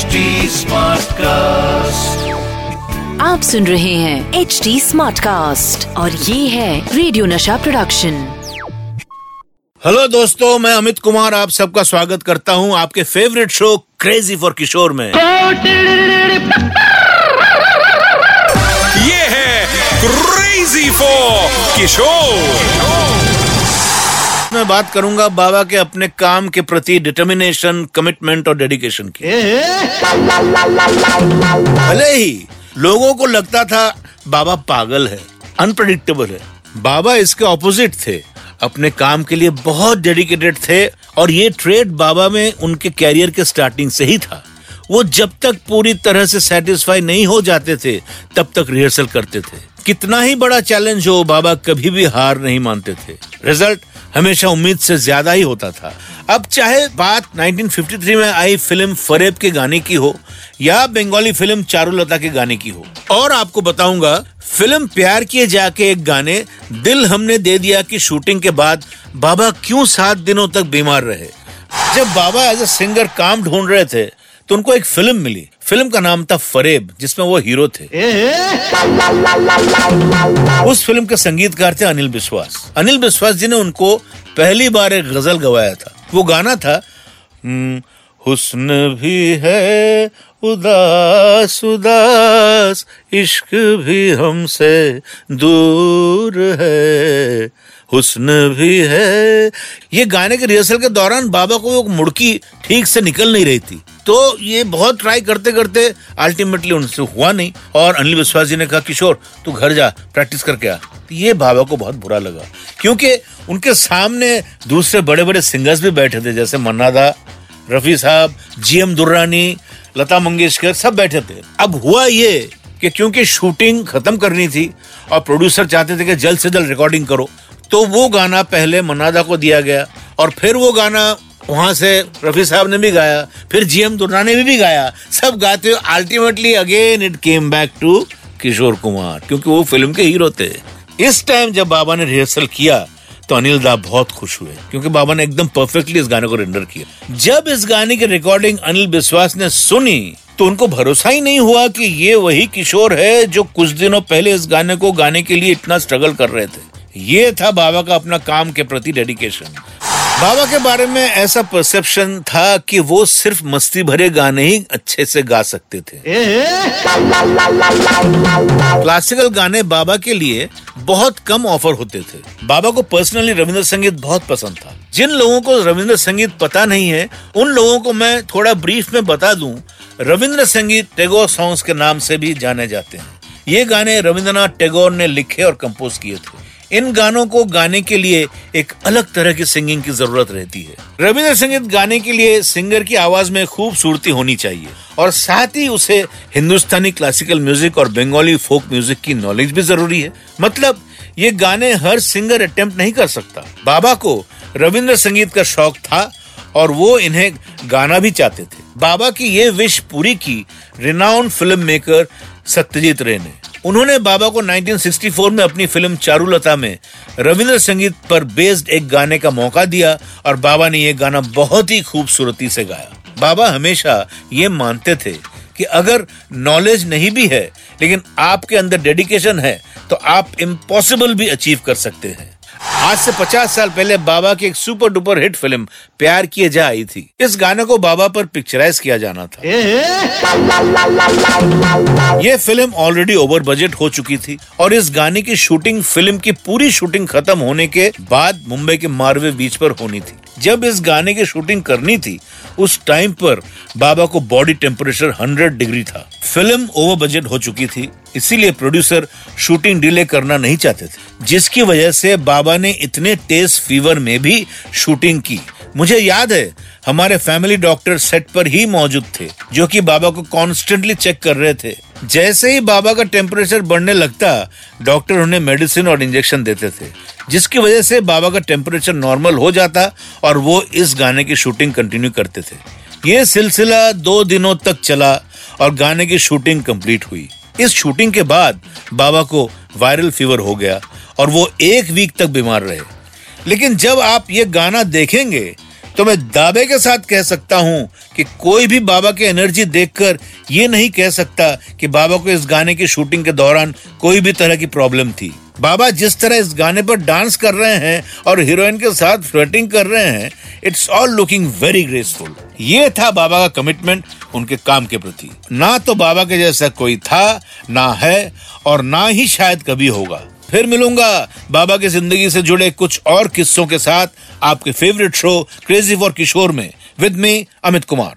HD cast आप सुन रहे हैं एच डी स्मार्ट कास्ट और ये है रेडियो नशा प्रोडक्शन हेलो दोस्तों मैं अमित कुमार आप सबका स्वागत करता हूँ आपके favourite show crazy for Kishore में। ये है क्रेजी फॉर किशोर मैं बात करूँगा बाबा के अपने काम के प्रति डिटर्मिनेशन कमिटमेंट और डेडिकेशन की। भले ही लोगों को लगता था बाबा पागल है अनप्रडिक्टेबल है बाबा इसके ऑपोजिट थे अपने काम के लिए बहुत डेडिकेटेड थे और ये ट्रेड बाबा में उनके कैरियर के स्टार्टिंग से ही था। वो जब तक पूरी तरह से सेटिस्फाई नहीं हो जाते थे तब तक रिहर्सल करते थे। कितना ही बड़ा चैलेंज हो बाबा कभी भी हार नहीं मानते थे। रिज़ल्ट हमेशा उम्मीद से ज़्यादा ही होता था। अब चाहे बात 1953 में आई फ़िल्म फरेब के गाने की हो, या बंगाली फ़िल्म चारुलता के गाने की हो। और आपको बताऊँगा, फ़िल्म प्यार किए जाके एक गाने, दिल हमने दे दिया की शूटिंग के बाद बाबा क्यों सात दिनों तक बीमार रहे? जब बाबा एज ए सिंगर काम ढूंढ रहे थे तो उनको एक फ़िल्म मिली। फ़िल्म का नाम था फरेब जिसमें वो हीरो थे। उस फ़िल्म के संगीतकार थे अनिल विश्वास अनिल विश्वास जी ने उनको पहली बार एक गज़ल गवाया था। वो गाना था "हम्म, हुस्न भी है उदास उदास इश्क भी हमसे दूर है हुस्न भी है। ये गाने के रिहर्सल के दौरान बाबा को वो मुड़की ठीक से निकल नहीं रही थी। तो ये बहुत ट्राई करते करते अल्टीमेटली उनसे हुआ नहीं। और अनिल विश्वास जी ने कहा, किशोर, तू घर जा प्रैक्टिस करके आ। तो ये बाबा को बहुत बुरा लगा। क्योंकि उनके सामने दूसरे बड़े बड़े सिंगर्स भी बैठे थे, जैसे मन्नादा, रफी साहब जीएम दुर्रानी, लता मंगेशकर, सब बैठे थे। अब हुआ ये कि क्योंकि शूटिंग खत्म करनी थी और प्रोड्यूसर चाहते थे कि जल्द से जल्द रिकॉर्डिंग करो तो वो गाना पहले मनादा को दिया गया और फिर वो गाना वहाँ से रफी साहब ने भी गाया फिर जीएम दुर्रानी ने भी, भी गाया। सब गाते हुए ultimately again it came back to Kishore Kumar क्योंकि वो फ़िल्म के हीरो थे। इस टाइम जब बाबा ने रिहर्सल किया तो अनिल दा बहुत खुश हुए क्योंकि बाबा ने एकदम परफेक्टली इस गाने को रेंडर किया। जब इस गाने की रिकॉर्डिंग अनिल विश्वास ने सुनी तो उनको भरोसा ही नहीं हुआ कि ये वही किशोर है जो कुछ दिनों पहले इस गाने को गाने के लिए इतना स्ट्रगल कर रहे थे। ये था बाबा का अपना काम के प्रति डेडिकेशन बाबा के बारे में ऐसा परसेप्शन था कि वो सिर्फ़ मस्ती भरे गाने ही अच्छे से गा सकते थे। क्लासिकल गाने बाबा के लिए बहुत कम ऑफ़र होते थे। बाबा को पर्सनली रविंद्र संगीत बहुत पसंद था। जिन लोगों को रविंद्र संगीत पता नहीं है, उन लोगों को मैं थोड़ा ब्रीफ में बता दूँ रविंद्र संगीत टेगोर सॉन्ग्स के नाम से भी जाने जाते हैं। ये गाने रविंद्रनाथ टैगोर ने लिखे और कंपोज किए थे। इन गानों को गाने के लिए एक अलग तरह की सिंगिंग की ज़रूरत रहती है। रविंद्र संगीत गाने के लिए सिंगर की आवाज़ में खूबसूरती होनी चाहिए और साथ ही उसे हिंदुस्तानी क्लासिकल म्यूज़िक और बंगाली फोक म्यूज़िक की नॉलेज भी ज़रूरी है। मतलब ये गाने हर सिंगर अटेम्प्ट नहीं कर सकता। बाबा को रविंद्र संगीत का शौक था और वो इन्हें गाना भी चाहते थे। बाबा की ये विश पूरी की रिनाउंड फ़िल्म मेकर सत्यजीत रे ने। उन्होंने बाबा को 1964 में अपनी फ़िल्म चारूलता में रविंद्र संगीत पर बेस्ड एक गाने का मौका दिया और बाबा ने यह गाना बहुत ही खूबसूरती से गाया। बाबा हमेशा ये मानते थे कि अगर नॉलेज नहीं भी है, लेकिन आपके अंदर डेडिकेशन है तो आप इम्पॉसिबल भी अचीव कर सकते हैं। आज से 50 साल पहले बाबा की एक सुपर डुपर हिट फ़िल्म प्यार किए जा आई थी। इस गाने को बाबा पर पिक्चराइज किया जाना था। ये फ़िल्म ऑलरेडी ओवर बजट हो चुकी थी और इस गाने की शूटिंग फ़िल्म की पूरी शूटिंग खत्म होने के बाद मुंबई के मारवे बीच पर होनी थी। जब इस गाने की शूटिंग करनी थी उस टाइम पर बाबा को बॉडी टेम्परेचर 100 डिग्री था। फ़िल्म ओवर बजट हो चुकी थी, इसीलिए प्रोड्यूसर शूटिंग डिले करना नहीं चाहते थे, जिसकी वजह से बाबा ने इतने तेज फीवर में भी शूटिंग की। मुझे याद है, हमारे फैमिली डॉक्टर सेट पर ही मौजूद थे, जो कि बाबा को कॉन्स्टेंटली चेक कर रहे थे। जैसे ही बाबा का टेम्परेचर बढ़ने लगता डॉक्टर उन्हें मेडिसिन और इंजेक्शन देते थे, जिसकी वजह से बाबा का टेम्परेचर नॉर्मल हो जाता और वो इस गाने की शूटिंग कंटिन्यू करते थे। ये सिलसिला दो दिनों तक चला और गाने की शूटिंग कंप्लीट हुई। इस शूटिंग के बाद बाबा को वायरल फीवर हो गया और वो एक वीक तक बीमार रहे। लेकिन जब आप ये गाना देखेंगे तो मैं दावे के साथ कह सकता हूँ कि कोई भी बाबा की एनर्जी देखकर ये नहीं कह सकता कि बाबा को इस गाने की शूटिंग के दौरान कोई भी तरह की प्रॉब्लम थी। बाबा जिस तरह इस गाने पर डांस कर रहे हैं और हीरोइन के साथ फ्लर्टिंग कर रहे हैं it's all looking very graceful ये था बाबा का कमिटमेंट उनके काम के प्रति। ना तो बाबा के जैसा कोई था, ना है, और ना ही शायद कभी होगा। फिर मिलूँगा बाबा की ज़िंदगी से जुड़े कुछ और किस्सों के साथ आपके favourite show crazy for Kishore में विद मी अमित कुमार